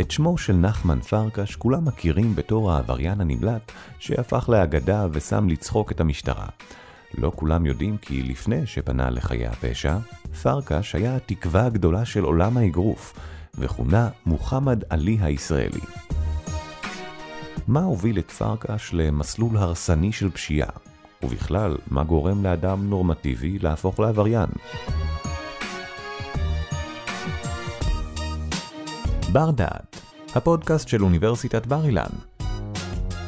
את שמו של נחמן פרקש כולם מכירים בתור העבריין הנמלט שהפך לאגדה ושם לצחוק את המשטרה. לא כולם יודעים כי לפני שפנה לחיי הפשע, פרקש היה התקווה הגדולה של עולם האגרוף, וכונה מוחמד עלי הישראלי. מה הוביל את פרקש למסלול הרסני של פשיעה? ובכלל, מה גורם לאדם נורמטיבי להפוך לעבריין? בר דעת, הפודקאסט של אוניברסיטת בר אילן.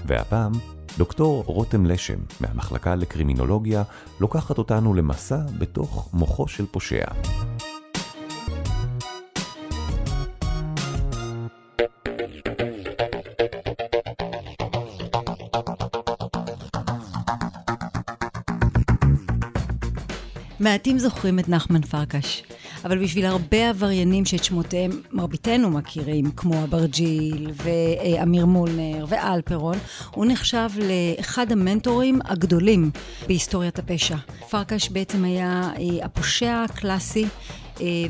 והפעם, דוקטור רותם לשם, מהמחלקה לקרימינולוגיה, לוקחת אותנו למסע בתוך מוחו של פושע. מעטים זוכרים את נחמן פרקש, אבל בשביל הרבה עבריינים שאת שמותיהם מרביתנו מכירים, כמו אברג'יל ואמיר מולנר ואלפרון, הוא נחשב לאחד המנטורים הגדולים בהיסטוריית הפשע. פרקש בעצם היה אה, הפושע הקלאסי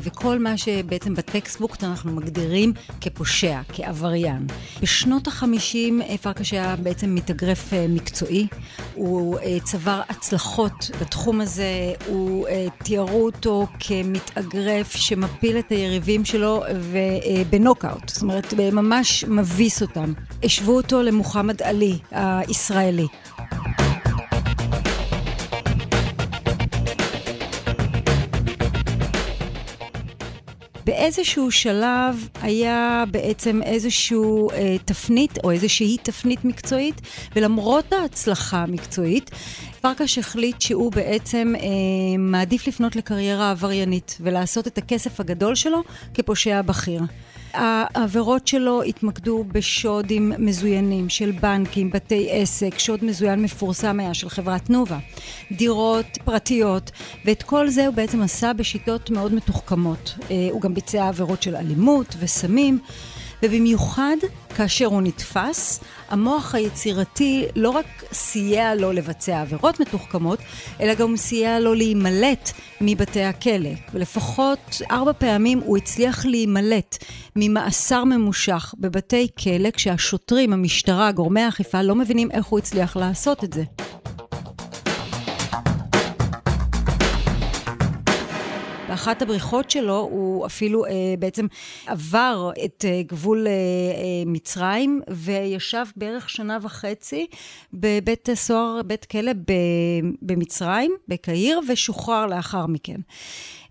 וכל מה שבעצם בטקסטבוק אנחנו מגדירים כפושע, כעבריין. בשנות החמישים אה, פרקש היה בעצם מתאגרף אה, מקצועי, הוא צבר הצלחות בתחום הזה, הוא תיארו אותו כמתאגרף שמפיל את היריבים שלו בנוקאוט, זאת אומרת ממש מביס אותם. השוו אותו למוחמד עלי הישראלי. באיזשהו שלב היה בעצם איזשהו אה, תפנית או איזושהי תפנית מקצועית, ולמרות ההצלחה המקצועית, פרקש החליט שהוא בעצם אה, מעדיף לפנות לקריירה עבריינית ולעשות את הכסף הגדול שלו כפושע בכיר. העבירות שלו התמקדו בשודים מזוינים של בנקים, בתי עסק, שוד מזוין מפורסם היה של חברת תנובה, דירות פרטיות, ואת כל זה הוא בעצם עשה בשיטות מאוד מתוחכמות. אה, הוא גם ביצע עבירות של אלימות וסמים. ובמיוחד כאשר הוא נתפס, המוח היצירתי לא רק סייע לו לבצע עבירות מתוחכמות, אלא גם סייע לו להימלט מבתי הכלא. ולפחות ארבע פעמים הוא הצליח להימלט ממאסר ממושך בבתי כלא, כשהשוטרים, המשטרה, גורמי האכיפה, לא מבינים איך הוא הצליח לעשות את זה. באחת הבריחות שלו הוא אפילו אה, בעצם עבר את אה, גבול אה, אה, מצרים וישב בערך שנה וחצי בבית סוהר, בית כלא ב, במצרים, בקהיר, ושוחרר לאחר מכן.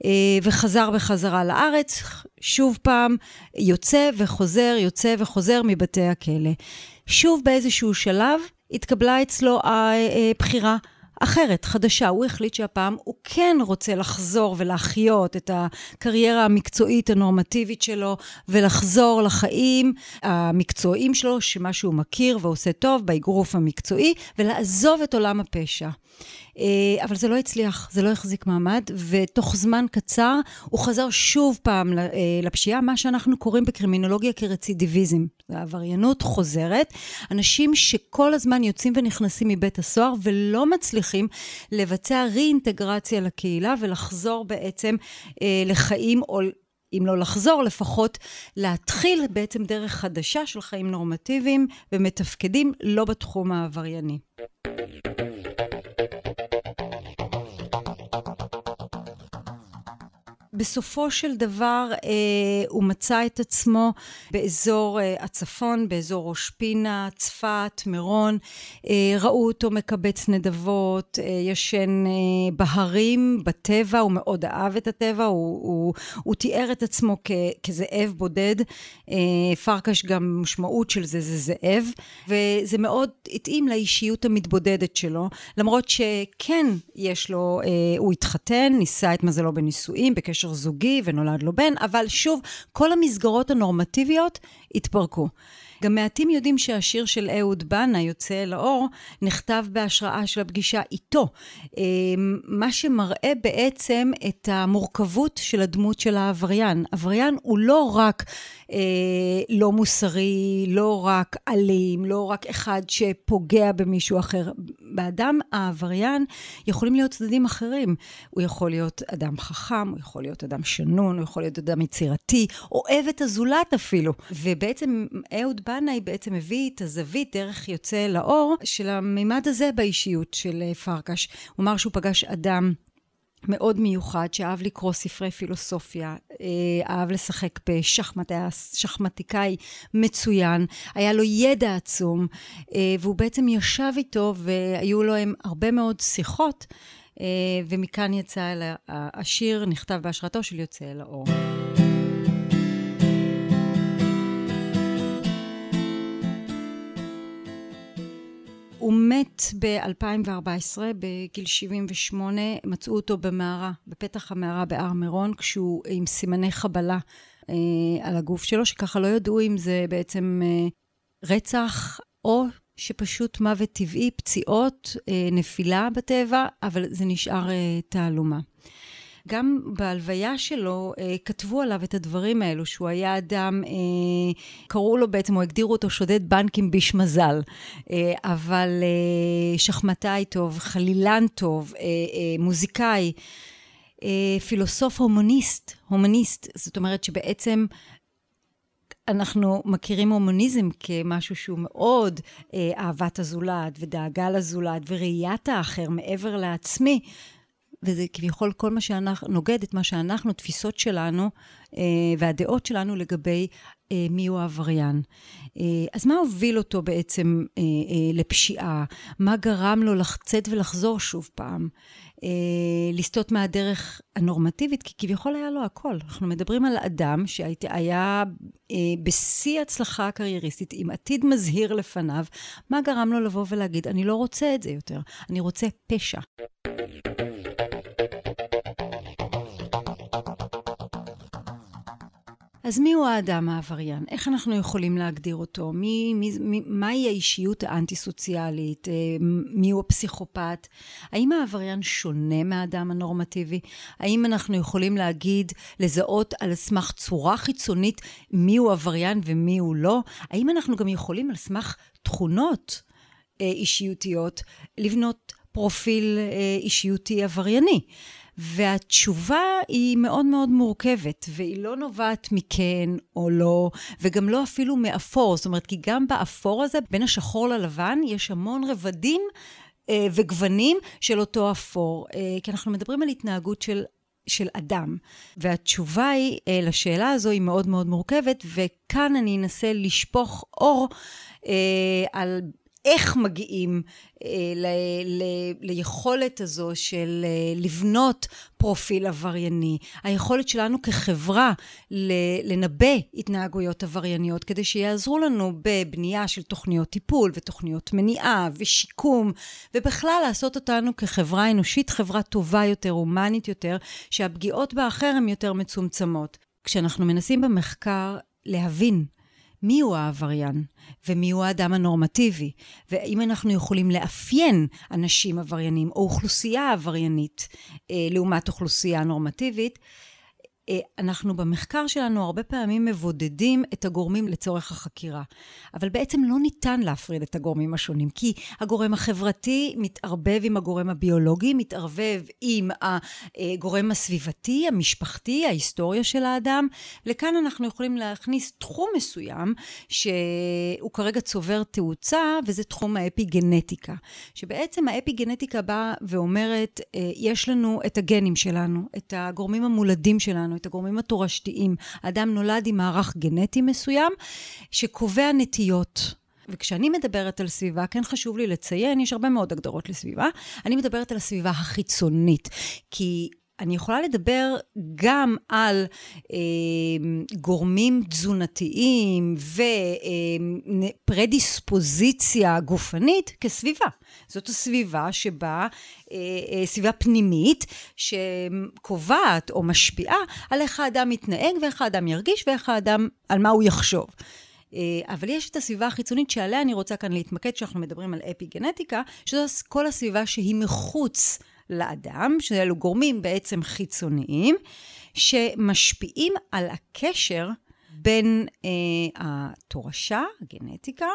אה, וחזר בחזרה לארץ, שוב פעם יוצא וחוזר, יוצא וחוזר מבתי הכלא. שוב באיזשהו שלב התקבלה אצלו הבחירה. אחרת, חדשה. הוא החליט שהפעם הוא כן רוצה לחזור ולהחיות את הקריירה המקצועית הנורמטיבית שלו, ולחזור לחיים המקצועיים שלו, שמה שהוא מכיר ועושה טוב באגרוף המקצועי, ולעזוב את עולם הפשע. אה, אבל זה לא הצליח, זה לא החזיק מעמד, ותוך זמן קצר הוא חזר שוב פעם אה, לפשיעה, מה שאנחנו קוראים בקרימינולוגיה כרצידיביזם. העבריינות חוזרת. אנשים שכל הזמן יוצאים ונכנסים מבית הסוהר ולא מצליחים לבצע ריאינטגרציה לקהילה ולחזור בעצם אה, לחיים או... אם לא לחזור, לפחות להתחיל בעצם דרך חדשה של חיים נורמטיביים ומתפקדים לא בתחום העברייני. בסופו של דבר אה, הוא מצא את עצמו באזור אה, הצפון, באזור ראש פינה, צפת, מירון. אה, ראו אותו מקבץ נדבות, אה, ישן אה, בהרים, בטבע, הוא מאוד אהב את הטבע, הוא, הוא, הוא תיאר את עצמו כ, כזאב בודד. אה, פרקש גם משמעות של זה זה זאב, וזה מאוד התאים לאישיות המתבודדת שלו, למרות שכן יש לו, אה, הוא התחתן, ניסה את מזלו בנישואים, בקשר קשר זוגי ונולד לו בן, אבל שוב, כל המסגרות הנורמטיביות התפרקו. גם מעטים יודעים שהשיר של אהוד בנה, יוצא אל האור, נכתב בהשראה של הפגישה איתו. אמ, מה שמראה בעצם את המורכבות של הדמות של העבריין. עבריין הוא לא רק לא מוסרי, לא רק אלים, לא רק אחד שפוגע במישהו אחר. באדם העבריין יכולים להיות צדדים אחרים. הוא יכול להיות אדם חכם, הוא יכול להיות אדם שנון, הוא יכול להיות אדם יצירתי, אוהב את הזולת אפילו. ובעצם אהוד בנאי בעצם הביא את הזווית דרך יוצא לאור של המימד הזה באישיות של אה, פרקש. הוא אמר שהוא פגש אדם מאוד מיוחד, שאהב לקרוא ספרי פילוסופיה, אה, אהב לשחק בשחמט, היה שחמטיקאי מצוין, היה לו ידע עצום, אה, והוא בעצם ישב איתו והיו לו הם הרבה מאוד שיחות, אה, ומכאן יצא השיר, נכתב בהשראתו של יוצא אל האור. הוא מת ב-2014, בגיל 78, מצאו אותו במערה, בפתח המערה בהר מירון, כשהוא עם סימני חבלה אה, על הגוף שלו, שככה לא ידעו אם זה בעצם אה, רצח או שפשוט מוות טבעי, פציעות, אה, נפילה בטבע, אבל זה נשאר אה, תעלומה. גם בהלוויה שלו אה, כתבו עליו את הדברים האלו, שהוא היה אדם, אה, קראו לו בעצם, או הגדירו אותו שודד בנקים ביש מזל, אה, אבל אה, שחמטאי טוב, חלילן טוב, אה, אה, מוזיקאי, אה, פילוסוף הומניסט, הומניסט, זאת אומרת שבעצם אנחנו מכירים הומוניזם כמשהו שהוא מאוד אה, אהבת הזולת ודאגה לזולת וראיית האחר מעבר לעצמי, וזה כביכול כל מה שאנחנו, נוגד את מה שאנחנו, תפיסות שלנו אה, והדעות שלנו לגבי אה, מיהו העבריין. אה, אז מה הוביל אותו בעצם אה, אה, לפשיעה? מה גרם לו לצאת ולחזור שוב פעם? אה, לסטות מהדרך הנורמטיבית, כי כביכול היה לו הכל. אנחנו מדברים על אדם שהיה אה, בשיא הצלחה הקרייריסטית, עם עתיד מזהיר לפניו, מה גרם לו לבוא ולהגיד, אני לא רוצה את זה יותר, אני רוצה פשע. אז מיהו האדם העבריין? איך אנחנו יכולים להגדיר אותו? מי, מי, מי, מהי האישיות האנטי-סוציאלית? אה, מיהו הפסיכופת? האם העבריין שונה מהאדם הנורמטיבי? האם אנחנו יכולים להגיד, לזהות על סמך צורה חיצונית מיהו עבריין ומיהו לא? האם אנחנו גם יכולים על סמך תכונות אה, אישיותיות לבנות פרופיל אה, אישיותי עברייני? והתשובה היא מאוד מאוד מורכבת, והיא לא נובעת מכן או לא, וגם לא אפילו מאפור. זאת אומרת, כי גם באפור הזה, בין השחור ללבן, יש המון רבדים אה, וגוונים של אותו אפור. אה, כי אנחנו מדברים על התנהגות של של אדם. והתשובה היא, אה, לשאלה הזו היא מאוד מאוד מורכבת, וכאן אני אנסה לשפוך אור אה, על איך מגיעים אה, ל, ל, ליכולת הזו של אה, לבנות פרופיל עברייני. היכולת שלנו כחברה ל, לנבא התנהגויות עברייניות כדי שיעזרו לנו בבנייה של תוכניות טיפול ותוכניות מניעה ושיקום, ובכלל לעשות אותנו כחברה אנושית, חברה טובה יותר, הומנית יותר, שהפגיעות באחר הן יותר מצומצמות. כשאנחנו מנסים במחקר להבין מיהו העבריין ומיהו האדם הנורמטיבי, והאם אנחנו יכולים לאפיין אנשים עבריינים או אוכלוסייה עבריינית אה, לעומת אוכלוסייה נורמטיבית, אנחנו במחקר שלנו הרבה פעמים מבודדים את הגורמים לצורך החקירה. אבל בעצם לא ניתן להפריד את הגורמים השונים, כי הגורם החברתי מתערבב עם הגורם הביולוגי, מתערבב עם הגורם הסביבתי, המשפחתי, ההיסטוריה של האדם. לכאן אנחנו יכולים להכניס תחום מסוים, שהוא כרגע צובר תאוצה, וזה תחום האפיגנטיקה. שבעצם האפיגנטיקה באה ואומרת, אה, יש לנו את הגנים שלנו, את הגורמים המולדים שלנו, את הגורמים התורשתיים. האדם נולד עם מערך גנטי מסוים שקובע נטיות. וכשאני מדברת על סביבה, כן חשוב לי לציין, יש הרבה מאוד הגדרות לסביבה, אני מדברת על הסביבה החיצונית. כי אני יכולה לדבר גם על אה, גורמים תזונתיים ופרדיספוזיציה אה, גופנית כסביבה. זאת הסביבה שבה, אה, אה, סביבה פנימית, שקובעת או משפיעה על איך האדם מתנהג ואיך האדם ירגיש ואיך האדם, על מה הוא יחשוב. אה, אבל יש את הסביבה החיצונית שעליה אני רוצה כאן להתמקד כשאנחנו מדברים על אפי גנטיקה, שזו כל הסביבה שהיא מחוץ לאדם, שאלו גורמים בעצם חיצוניים, שמשפיעים על הקשר בין אה, התורשה, הגנטיקה,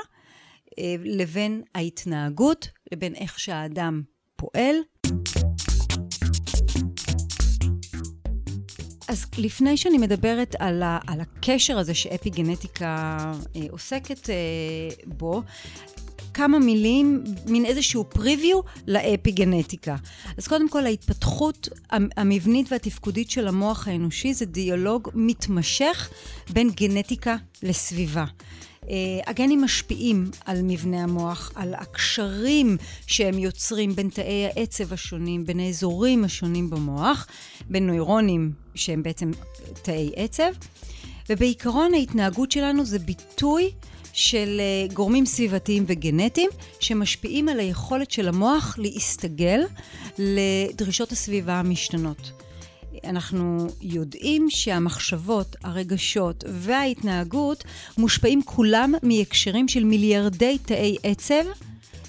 אה, לבין ההתנהגות לבין איך שהאדם פועל. אז לפני שאני מדברת על, ה, על הקשר הזה שאפיגנטיקה אה, עוסקת אה, בו, כמה מילים, מין איזשהו פריוויו לאפיגנטיקה. אז קודם כל, ההתפתחות המבנית והתפקודית של המוח האנושי זה דיאלוג מתמשך בין גנטיקה לסביבה. Uh, הגנים משפיעים על מבנה המוח, על הקשרים שהם יוצרים בין תאי העצב השונים, בין האזורים השונים במוח, בין נוירונים שהם בעצם תאי עצב, ובעיקרון ההתנהגות שלנו זה ביטוי של uh, גורמים סביבתיים וגנטיים שמשפיעים על היכולת של המוח להסתגל לדרישות הסביבה המשתנות. אנחנו יודעים שהמחשבות, הרגשות וההתנהגות מושפעים כולם מהקשרים של מיליארדי תאי עצב,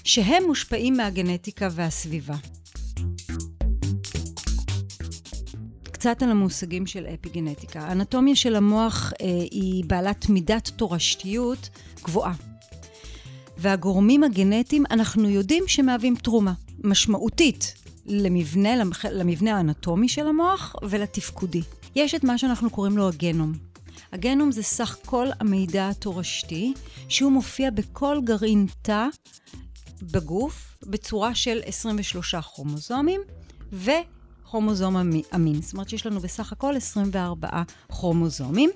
שהם מושפעים מהגנטיקה והסביבה. קצת על המושגים של אפיגנטיקה. האנטומיה של המוח אה, היא בעלת מידת תורשתיות גבוהה. והגורמים הגנטיים, אנחנו יודעים שמהווים תרומה משמעותית למבנה, למבנה האנטומי של המוח ולתפקודי. יש את מה שאנחנו קוראים לו הגנום. הגנום זה סך כל המידע התורשתי, שהוא מופיע בכל גרעין תא בגוף בצורה של 23 כרומוזומים וכרומוזום המין. זאת אומרת שיש לנו בסך הכל 24 כרומוזומים.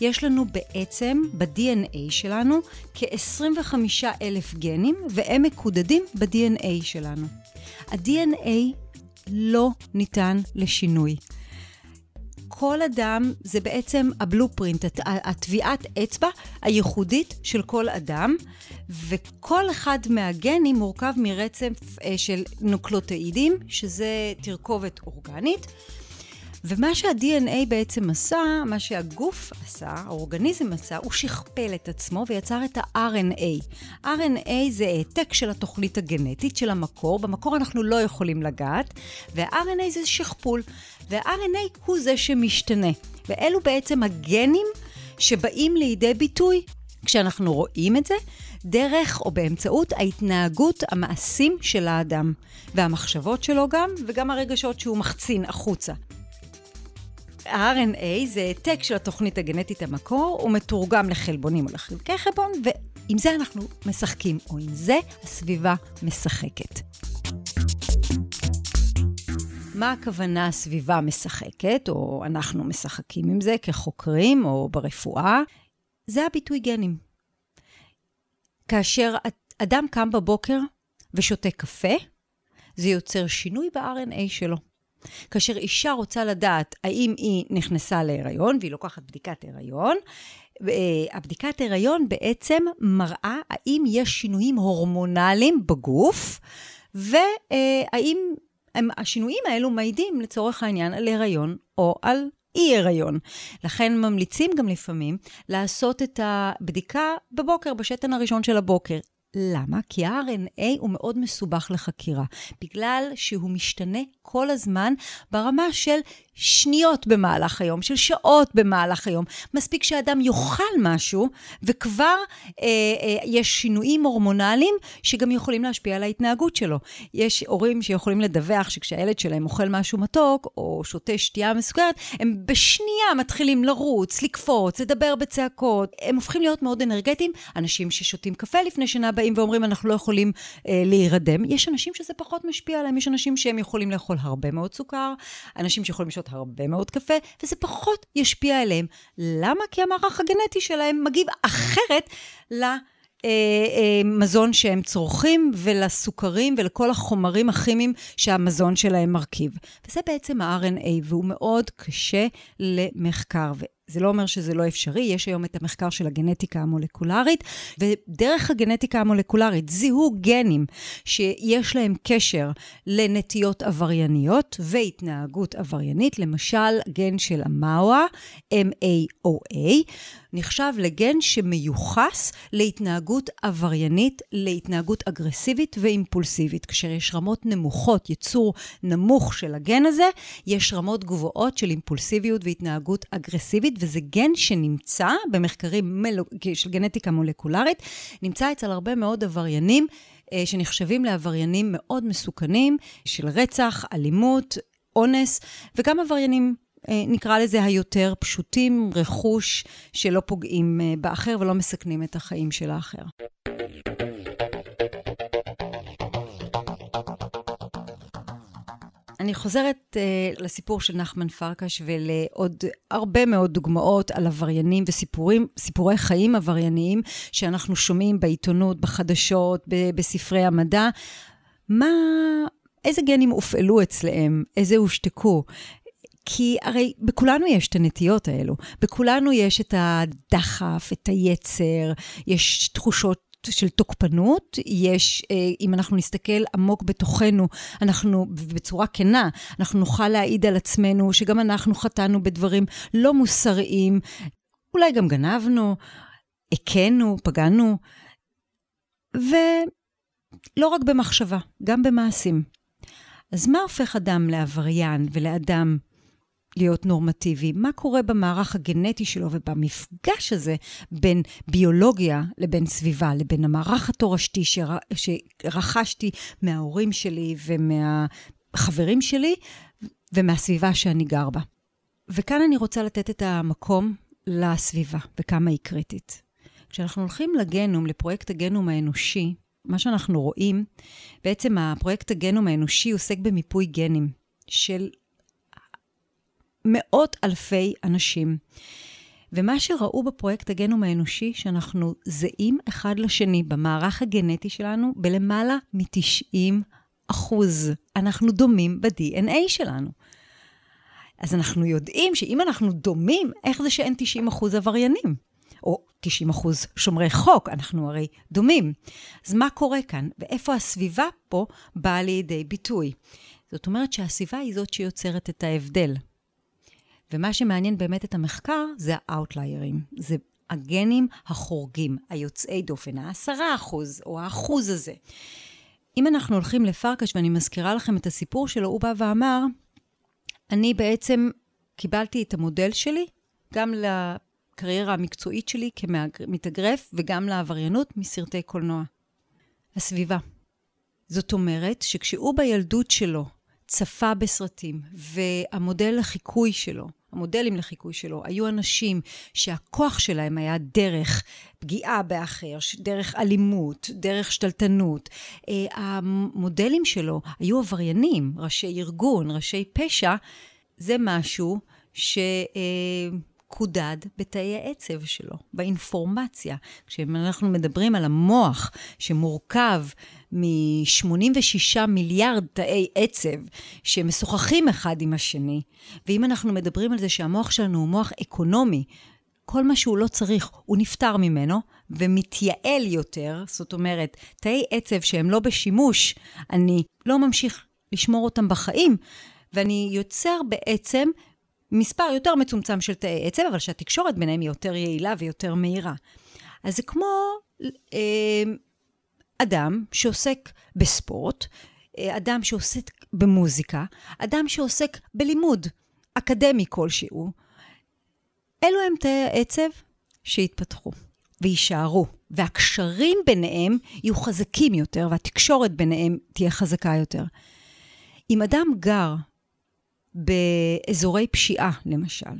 יש לנו בעצם ב-DNA שלנו כ-25 אלף גנים, והם מקודדים ב-DNA שלנו. ה-DNA לא ניתן לשינוי. כל אדם זה בעצם הבלופרינט, הטביעת אצבע הייחודית של כל אדם, וכל אחד מהגנים מורכב מרצף אה, של נוקלוטאידים, שזה תרכובת אורגנית. ומה שה-DNA בעצם עשה, מה שהגוף עשה, האורגניזם עשה, הוא שכפל את עצמו ויצר את ה-RNA. RNA זה העתק של התוכנית הגנטית של המקור, במקור אנחנו לא יכולים לגעת, וה-RNA זה שכפול, וה-RNA הוא זה שמשתנה. ואלו בעצם הגנים שבאים לידי ביטוי כשאנחנו רואים את זה, דרך או באמצעות ההתנהגות, המעשים של האדם, והמחשבות שלו גם, וגם הרגשות שהוא מחצין החוצה. ה-RNA זה העתק של התוכנית הגנטית המקור, הוא מתורגם לחלבונים או לחלקי חלבון, ועם זה אנחנו משחקים, או עם זה הסביבה משחקת. מה הכוונה הסביבה משחקת, או אנחנו משחקים עם זה כחוקרים או ברפואה? זה הביטוי גנים. כאשר אדם קם בבוקר ושותה קפה, זה יוצר שינוי ב-RNA שלו. כאשר אישה רוצה לדעת האם היא נכנסה להיריון, והיא לוקחת בדיקת הריון, אה, הבדיקת הריון בעצם מראה האם יש שינויים הורמונליים בגוף, והאם השינויים האלו מעידים לצורך העניין על הריון או על אי הריון. לכן ממליצים גם לפעמים לעשות את הבדיקה בבוקר, בשתן הראשון של הבוקר. למה? כי ה-RNA הוא מאוד מסובך לחקירה, בגלל שהוא משתנה כל הזמן ברמה של שניות במהלך היום, של שעות במהלך היום. מספיק שאדם יאכל משהו, וכבר אה, אה, יש שינויים הורמונליים שגם יכולים להשפיע על ההתנהגות שלו. יש הורים שיכולים לדווח שכשהילד שלהם אוכל משהו מתוק, או שותה שתייה מסוכרת, הם בשנייה מתחילים לרוץ, לקפוץ, לדבר בצעקות. הם הופכים להיות מאוד אנרגטיים. אנשים ששותים קפה לפני שינה באים ואומרים, אנחנו לא יכולים אה, להירדם. יש אנשים שזה פחות משפיע עליהם, יש אנשים שהם יכולים לאכול הרבה מאוד סוכר, אנשים שיכולים לשתות הרבה מאוד קפה, וזה פחות ישפיע עליהם. למה? כי המערך הגנטי שלהם מגיב אחרת ל... מזון שהם צורכים ולסוכרים ולכל החומרים הכימיים שהמזון שלהם מרכיב. וזה בעצם ה-RNA, והוא מאוד קשה למחקר. זה לא אומר שזה לא אפשרי, יש היום את המחקר של הגנטיקה המולקולרית, ודרך הגנטיקה המולקולרית זיהו גנים שיש להם קשר לנטיות עברייניות והתנהגות עבריינית, למשל גן של המאווה, MAOA, נחשב לגן שמיוחס להתנהגות עבריינית, להתנהגות אגרסיבית ואימפולסיבית. כאשר יש רמות נמוכות, יצור נמוך של הגן הזה, יש רמות גבוהות של אימפולסיביות והתנהגות אגרסיבית, וזה גן שנמצא במחקרים מלו, של גנטיקה מולקולרית, נמצא אצל הרבה מאוד עבריינים. אה, שנחשבים לעבריינים מאוד מסוכנים של רצח, אלימות, אונס, וגם עבריינים אה, נקרא לזה היותר פשוטים, רכוש שלא פוגעים אה, באחר ולא מסכנים את החיים של האחר. אני חוזרת uh, לסיפור של נחמן פרקש ולעוד הרבה מאוד דוגמאות על עבריינים וסיפורים, סיפורי חיים עברייניים שאנחנו שומעים בעיתונות, בחדשות, ב- בספרי המדע. מה, איזה גנים הופעלו אצלם? איזה הושתקו? כי הרי בכולנו יש את הנטיות האלו. בכולנו יש את הדחף, את היצר, יש תחושות של תוקפנות, יש, אה, אם אנחנו נסתכל עמוק בתוכנו, אנחנו, בצורה כנה, אנחנו נוכל להעיד על עצמנו שגם אנחנו חטאנו בדברים לא מוסריים, אולי גם גנבנו, הכינו, פגענו, ולא רק במחשבה, גם במעשים. אז מה הופך אדם לעבריין ולאדם להיות נורמטיבי, מה קורה במערך הגנטי שלו ובמפגש הזה בין ביולוגיה לבין סביבה, לבין המערך התורשתי שר... שרכשתי מההורים שלי ומהחברים שלי ומהסביבה שאני גר בה. וכאן אני רוצה לתת את המקום לסביבה וכמה היא קריטית. כשאנחנו הולכים לגנום, לפרויקט הגנום האנושי, מה שאנחנו רואים, בעצם הפרויקט הגנום האנושי עוסק במיפוי גנים של מאות אלפי אנשים. ומה שראו בפרויקט הגנום האנושי, שאנחנו זהים אחד לשני במערך הגנטי שלנו בלמעלה מ-90 אחוז. אנחנו דומים ב-DNA שלנו. אז אנחנו יודעים שאם אנחנו דומים, איך זה שאין 90 אחוז עבריינים? או 90 אחוז שומרי חוק, אנחנו הרי דומים. אז מה קורה כאן? ואיפה הסביבה פה באה לידי ביטוי? זאת אומרת שהסביבה היא זאת שיוצרת את ההבדל. ומה שמעניין באמת את המחקר זה האאוטליירים. זה הגנים החורגים, היוצאי דופן, העשרה אחוז, או האחוז הזה. אם אנחנו הולכים לפרקש, ואני מזכירה לכם את הסיפור שלו, הוא בא ואמר, אני בעצם קיבלתי את המודל שלי, גם לקריירה המקצועית שלי כמתאגרף, וגם לעבריינות מסרטי קולנוע. הסביבה. זאת אומרת שכשהוא בילדות שלו צפה בסרטים, והמודל לחיקוי שלו המודלים לחיקוי שלו, היו אנשים שהכוח שלהם היה דרך פגיעה באחר, דרך אלימות, דרך שתלטנות. אה, המודלים שלו היו עבריינים, ראשי ארגון, ראשי פשע. זה משהו ש... קודד בתאי העצב שלו, באינפורמציה. כשאנחנו מדברים על המוח שמורכב מ-86 מיליארד תאי עצב שמשוחחים אחד עם השני, ואם אנחנו מדברים על זה שהמוח שלנו הוא מוח אקונומי, כל מה שהוא לא צריך, הוא נפטר ממנו ומתייעל יותר, זאת אומרת, תאי עצב שהם לא בשימוש, אני לא ממשיך לשמור אותם בחיים, ואני יוצר בעצם מספר יותר מצומצם של תאי עצב, אבל שהתקשורת ביניהם היא יותר יעילה ויותר מהירה. אז זה כמו אה, אדם שעוסק בספורט, אה, אדם שעוסק במוזיקה, אדם שעוסק בלימוד אקדמי כלשהו. אלו הם תאי העצב שיתפתחו ויישארו, והקשרים ביניהם יהיו חזקים יותר, והתקשורת ביניהם תהיה חזקה יותר. אם אדם גר באזורי פשיעה, למשל,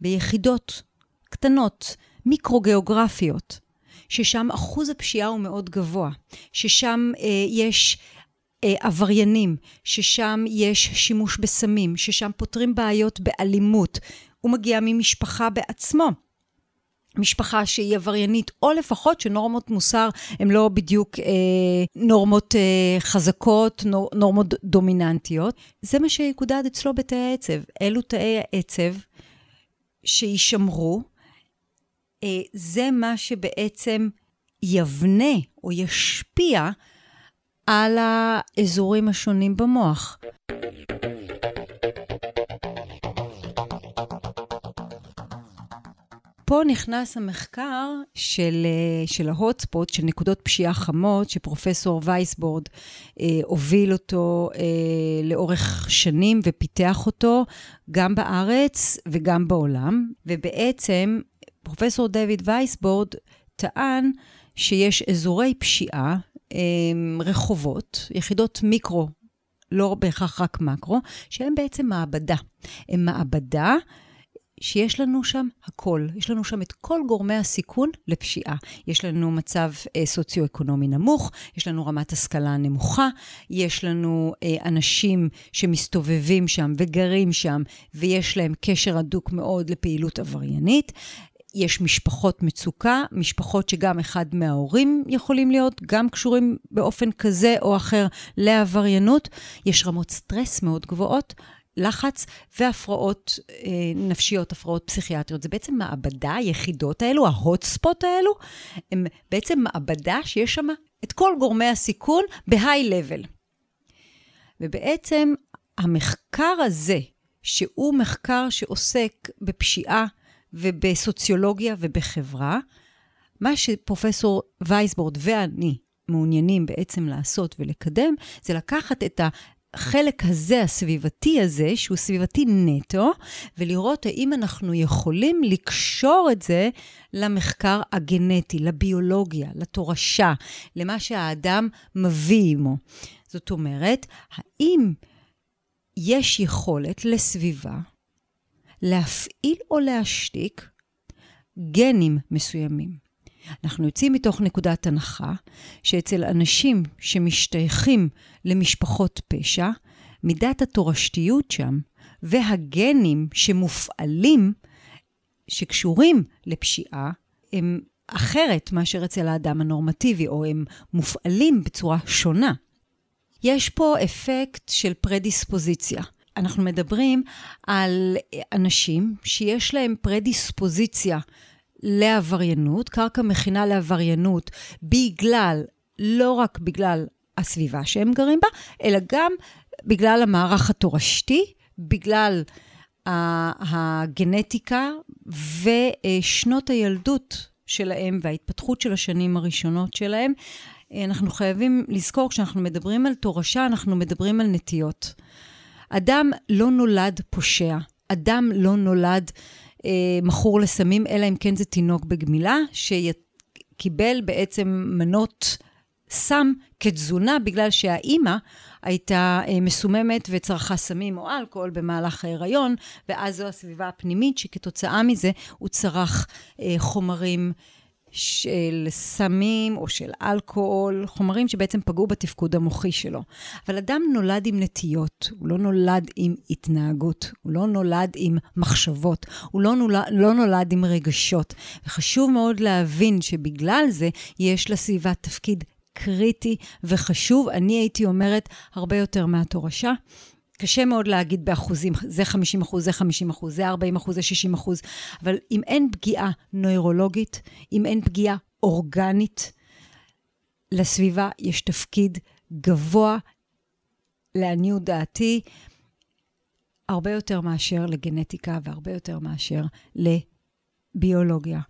ביחידות קטנות, מיקרו-גיאוגרפיות, ששם אחוז הפשיעה הוא מאוד גבוה, ששם אה, יש אה, עבריינים, ששם יש שימוש בסמים, ששם פותרים בעיות באלימות. הוא מגיע ממשפחה בעצמו. משפחה שהיא עבריינית, או לפחות שנורמות מוסר הן לא בדיוק אה, נורמות אה, חזקות, נור, נורמות דומיננטיות. זה מה שיקודד אצלו בתאי העצב. אלו תאי העצב שיישמרו. אה, זה מה שבעצם יבנה או ישפיע על האזורים השונים במוח. פה נכנס המחקר של, אה, של ההוטספוט, של נקודות פשיעה חמות, שפרופסור וייסבורד אה, הוביל אותו אה, לאורך שנים ופיתח אותו גם בארץ וגם בעולם. ובעצם פרופסור דויד וייסבורד טען שיש אזורי פשיעה, אה, רחובות, יחידות מיקרו, לא בהכרח רק מקרו, שהם בעצם מעבדה. הם מעבדה שיש לנו שם הכל. יש לנו שם את כל גורמי הסיכון לפשיעה. יש לנו מצב אה, סוציו-אקונומי נמוך, יש לנו רמת השכלה נמוכה, יש לנו אה, אנשים שמסתובבים שם וגרים שם, ויש להם קשר הדוק מאוד לפעילות עבריינית. יש משפחות מצוקה, משפחות שגם אחד מההורים יכולים להיות גם קשורים באופן כזה או אחר לעבריינות. יש רמות סטרס מאוד גבוהות, לחץ והפרעות אה, נפשיות, הפרעות פסיכיאטריות. זה בעצם מעבדה, היחידות האלו, ההוט ספוט האלו, הם בעצם מעבדה שיש שם את כל גורמי הסיכון בהיי לבל. ובעצם המחקר הזה, שהוא מחקר שעוסק בפשיעה ובסוציולוגיה ובחברה, מה שפרופסור וייסבורד ואני מעוניינים בעצם לעשות ולקדם, זה לקחת את החלק הזה, הסביבתי הזה, שהוא סביבתי נטו, ולראות האם אנחנו יכולים לקשור את זה למחקר הגנטי, לביולוגיה, לתורשה, למה שהאדם מביא עמו. זאת אומרת, האם יש יכולת לסביבה להפעיל או להשתיק גנים מסוימים. אנחנו יוצאים מתוך נקודת הנחה שאצל אנשים שמשתייכים למשפחות פשע, מידת התורשתיות שם והגנים שמופעלים, שקשורים לפשיעה, הם אחרת מאשר אצל האדם הנורמטיבי, או הם מופעלים בצורה שונה. יש פה אפקט של פרדיספוזיציה. אנחנו מדברים על אנשים שיש להם פרדיספוזיציה לעבריינות, קרקע מכינה לעבריינות, בגלל, לא רק בגלל הסביבה שהם גרים בה, אלא גם בגלל המערך התורשתי, בגלל הגנטיקה ושנות הילדות שלהם וההתפתחות של השנים הראשונות שלהם. אנחנו חייבים לזכור, כשאנחנו מדברים על תורשה, אנחנו מדברים על נטיות. אדם לא נולד פושע, אדם לא נולד מכור לסמים, אלא אם כן זה תינוק בגמילה, שקיבל בעצם מנות סם כתזונה, בגלל שהאימא הייתה אה, מסוממת וצרכה סמים או אלכוהול במהלך ההיריון, ואז זו הסביבה הפנימית, שכתוצאה מזה הוא צרך אה, חומרים של סמים או של אלכוהול, חומרים שבעצם פגעו בתפקוד המוחי שלו. אבל אדם נולד עם נטיות, הוא לא נולד עם התנהגות, הוא לא נולד עם מחשבות, הוא לא נולד, לא נולד עם רגשות. וחשוב מאוד להבין שבגלל זה יש לסביבה תפקיד קריטי וחשוב, אני הייתי אומרת, הרבה יותר מהתורשה. קשה מאוד להגיד באחוזים, זה 50 אחוז, זה 50 אחוז, זה 40 אחוז, זה 60 אחוז, אבל אם אין פגיעה נוירולוגית, אם אין פגיעה אורגנית, לסביבה יש תפקיד גבוה, לעניות דעתי, הרבה יותר מאשר לגנטיקה והרבה יותר מאשר לביולוגיה.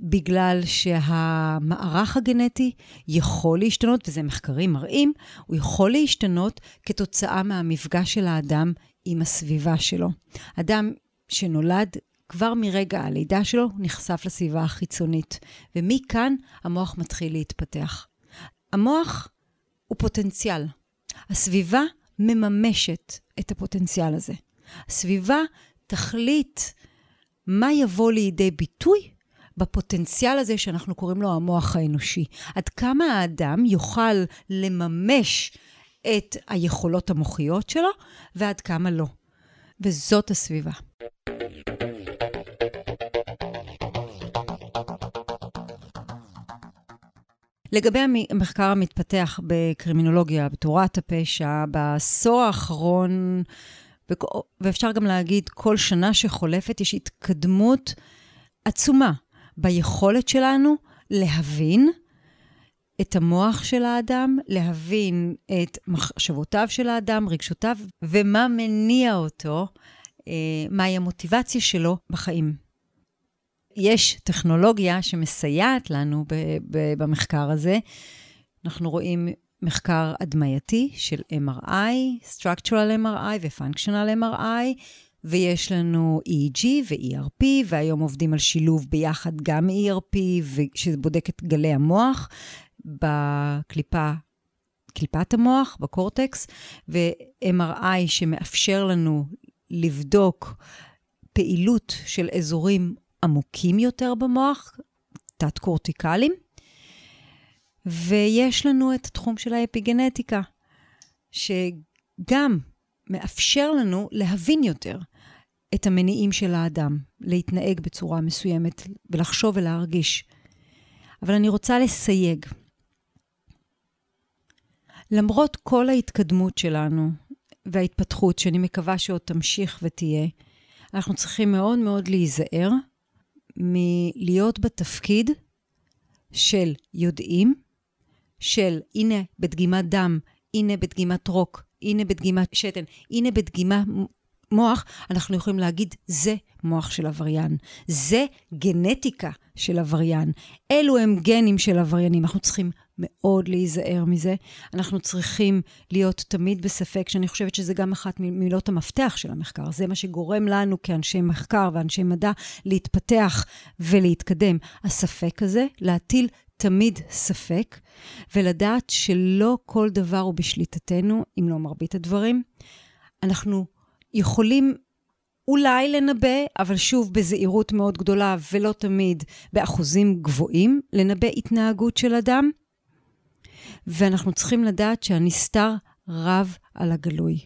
בגלל שהמערך הגנטי יכול להשתנות, וזה מחקרים מראים, הוא יכול להשתנות כתוצאה מהמפגש של האדם עם הסביבה שלו. אדם שנולד כבר מרגע הלידה שלו נחשף לסביבה החיצונית, ומכאן המוח מתחיל להתפתח. המוח הוא פוטנציאל. הסביבה מממשת את הפוטנציאל הזה. הסביבה תחליט מה יבוא לידי ביטוי בפוטנציאל הזה שאנחנו קוראים לו המוח האנושי. עד כמה האדם יוכל לממש את היכולות המוחיות שלו, ועד כמה לא. וזאת הסביבה. לגבי המחקר המתפתח בקרימינולוגיה, בתורת הפשע, בעשור האחרון, ואפשר גם להגיד, כל שנה שחולפת יש התקדמות עצומה ביכולת שלנו להבין את המוח של האדם, להבין את מחשבותיו של האדם, רגשותיו, ומה מניע אותו, אה, מהי המוטיבציה שלו בחיים. יש טכנולוגיה שמסייעת לנו במחקר הזה. אנחנו רואים מחקר הדמייתי של MRI, Structural MRI ו-Functional MRI, ויש לנו EEG ו-ERP, והיום עובדים על שילוב ביחד גם ERP, שבודק את גלי המוח בקליפה, קליפת המוח, בקורטקס, ו-MRI שמאפשר לנו לבדוק פעילות של אזורים עמוקים יותר במוח, תת-קורטיקליים. ויש לנו את התחום של האפיגנטיקה, שגם מאפשר לנו להבין יותר את המניעים של האדם, להתנהג בצורה מסוימת ולחשוב ולהרגיש. אבל אני רוצה לסייג. למרות כל ההתקדמות שלנו וההתפתחות, שאני מקווה שעוד תמשיך ותהיה, אנחנו צריכים מאוד מאוד להיזהר מלהיות בתפקיד של יודעים, של הנה בדגימת דם, הנה בדגימת רוק, הנה בדגימת שתן, הנה בדגימה מוח, אנחנו יכולים להגיד, זה מוח של עבריין. זה גנטיקה של עבריין. אלו הם גנים של עבריינים. אנחנו צריכים מאוד להיזהר מזה. אנחנו צריכים להיות תמיד בספק, שאני חושבת שזה גם אחת ממילות המפתח של המחקר. זה מה שגורם לנו כאנשי מחקר ואנשי מדע להתפתח ולהתקדם. הספק הזה, להטיל תמיד ספק, ולדעת שלא כל דבר הוא בשליטתנו, אם לא מרבית הדברים. אנחנו יכולים אולי לנבא, אבל שוב בזהירות מאוד גדולה ולא תמיד באחוזים גבוהים, לנבא התנהגות של אדם. ואנחנו צריכים לדעת שהנסתר רב על הגלוי.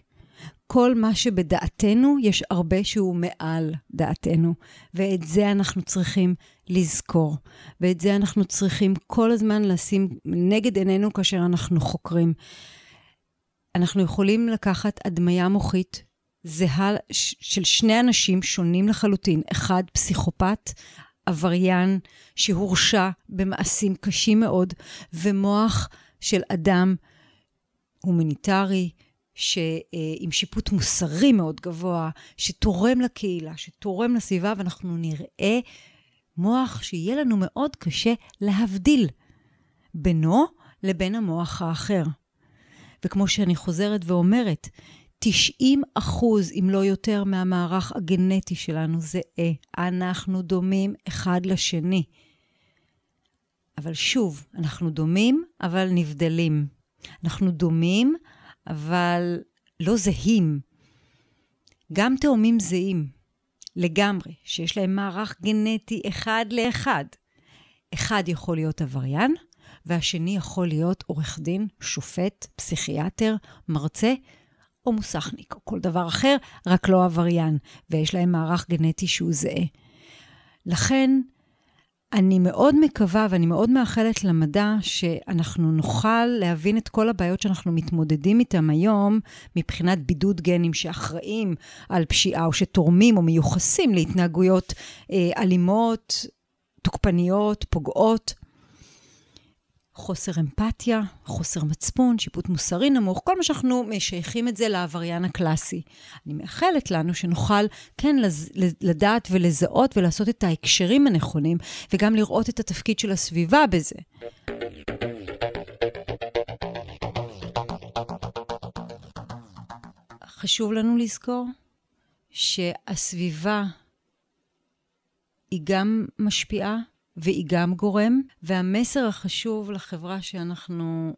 כל מה שבדעתנו, יש הרבה שהוא מעל דעתנו, ואת זה אנחנו צריכים לזכור, ואת זה אנחנו צריכים כל הזמן לשים נגד עינינו כאשר אנחנו חוקרים. אנחנו יכולים לקחת הדמיה מוחית זהה של שני אנשים שונים לחלוטין. אחד פסיכופת, עבריין שהורשע במעשים קשים מאוד, ומוח של אדם הומניטרי, שעם שיפוט מוסרי מאוד גבוה, שתורם לקהילה, שתורם לסביבה, ואנחנו נראה מוח שיהיה לנו מאוד קשה להבדיל בינו לבין המוח האחר. וכמו שאני חוזרת ואומרת, 90 אחוז, אם לא יותר, מהמערך הגנטי שלנו זה אה, אנחנו דומים אחד לשני. אבל שוב, אנחנו דומים, אבל נבדלים. אנחנו דומים, אבל לא זהים. גם תאומים זהים, לגמרי, שיש להם מערך גנטי אחד לאחד. אחד יכול להיות עבריין, והשני יכול להיות עורך דין, שופט, פסיכיאטר, מרצה, או מוסכניק, או כל דבר אחר, רק לא עבריין, ויש להם מערך גנטי שהוא זהה. לכן, אני מאוד מקווה ואני מאוד מאחלת למדע שאנחנו נוכל להבין את כל הבעיות שאנחנו מתמודדים איתן היום מבחינת בידוד גנים שאחראים על פשיעה או שתורמים או מיוחסים להתנהגויות אה, אלימות, תוקפניות, פוגעות. חוסר אמפתיה, חוסר מצפון, שיפוט מוסרי נמוך, כל מה שאנחנו משייכים את זה לעבריין הקלאסי. אני מאחלת לנו שנוכל כן לדעת ולזהות ולעשות את ההקשרים הנכונים, וגם לראות את התפקיד של הסביבה בזה. חשוב לנו לזכור שהסביבה היא גם משפיעה והיא גם גורם, והמסר החשוב לחברה שאנחנו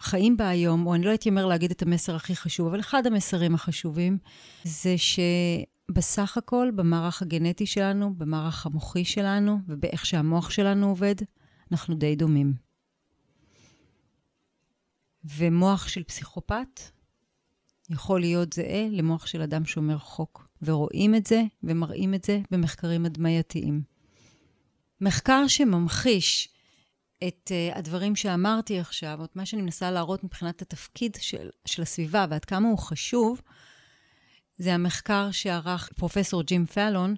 חיים בה היום, או אני לא הייתי אומר להגיד את המסר הכי חשוב, אבל אחד המסרים החשובים, זה שבסך הכל, במערך הגנטי שלנו, במערך המוחי שלנו, ובאיך שהמוח שלנו עובד, אנחנו די דומים. ומוח של פסיכופת יכול להיות זהה למוח של אדם שומר חוק. ורואים את זה ומראים את זה במחקרים הדמייתיים. מחקר שממחיש את uh, הדברים שאמרתי עכשיו, או את מה שאני מנסה להראות מבחינת התפקיד של, של הסביבה ועד כמה הוא חשוב, זה המחקר שערך פרופסור ג'ים פלון,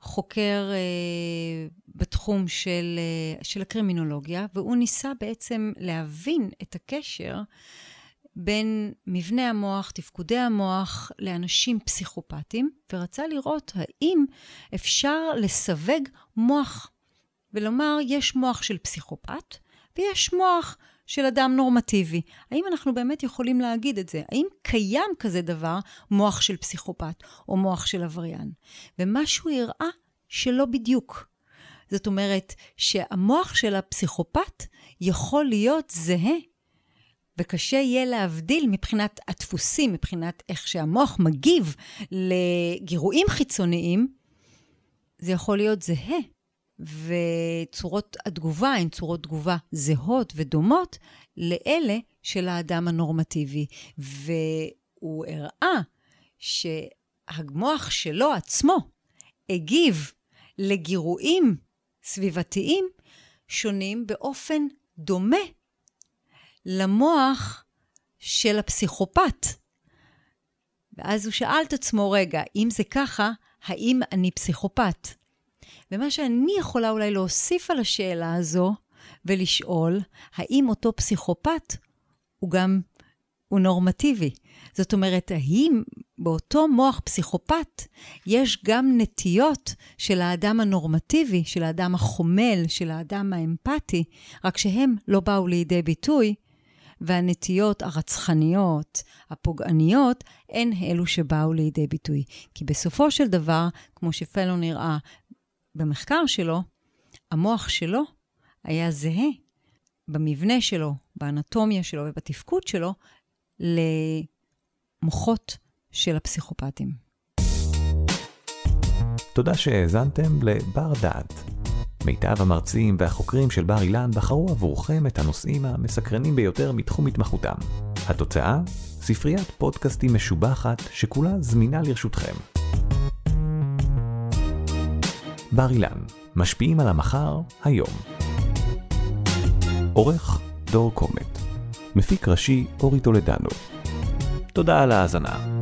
חוקר uh, בתחום של, uh, של הקרימינולוגיה, והוא ניסה בעצם להבין את הקשר בין מבנה המוח, תפקודי המוח, לאנשים פסיכופטיים, ורצה לראות האם אפשר לסווג מוח, ולומר, יש מוח של פסיכופת ויש מוח של אדם נורמטיבי. האם אנחנו באמת יכולים להגיד את זה? האם קיים כזה דבר, מוח של פסיכופת או מוח של עבריין? ומה שהוא הראה שלא בדיוק. זאת אומרת שהמוח של הפסיכופת יכול להיות זהה, וקשה יהיה להבדיל מבחינת הדפוסים, מבחינת איך שהמוח מגיב לגירויים חיצוניים, זה יכול להיות זהה. וצורות התגובה הן צורות תגובה זהות ודומות לאלה של האדם הנורמטיבי. והוא הראה שהמוח שלו עצמו הגיב לגירויים סביבתיים שונים באופן דומה למוח של הפסיכופת. ואז הוא שאל את עצמו, רגע, אם זה ככה, האם אני פסיכופת? ומה שאני יכולה אולי להוסיף על השאלה הזו ולשאול, האם אותו פסיכופת הוא גם, הוא נורמטיבי? זאת אומרת, האם באותו מוח פסיכופת יש גם נטיות של האדם הנורמטיבי, של האדם החומל, של האדם האמפתי, רק שהם לא באו לידי ביטוי, והנטיות הרצחניות, הפוגעניות, הן אלו שבאו לידי ביטוי. כי בסופו של דבר, כמו שפלו נראה במחקר שלו, המוח שלו היה זהה במבנה שלו, באנטומיה שלו ובתפקוד שלו, למוחות של הפסיכופטים. תודה שהאזנתם לבר דעת. מיטב המרצים והחוקרים של בר אילן בחרו עבורכם את הנושאים המסקרנים ביותר מתחום התמחותם. התוצאה? ספריית פודקאסטים משובחת שכולה זמינה לרשותכם. בר אילן, משפיעים על המחר, היום. עורך דור קומט, מפיק ראשי אורי טולדנו. תודה על ההאזנה.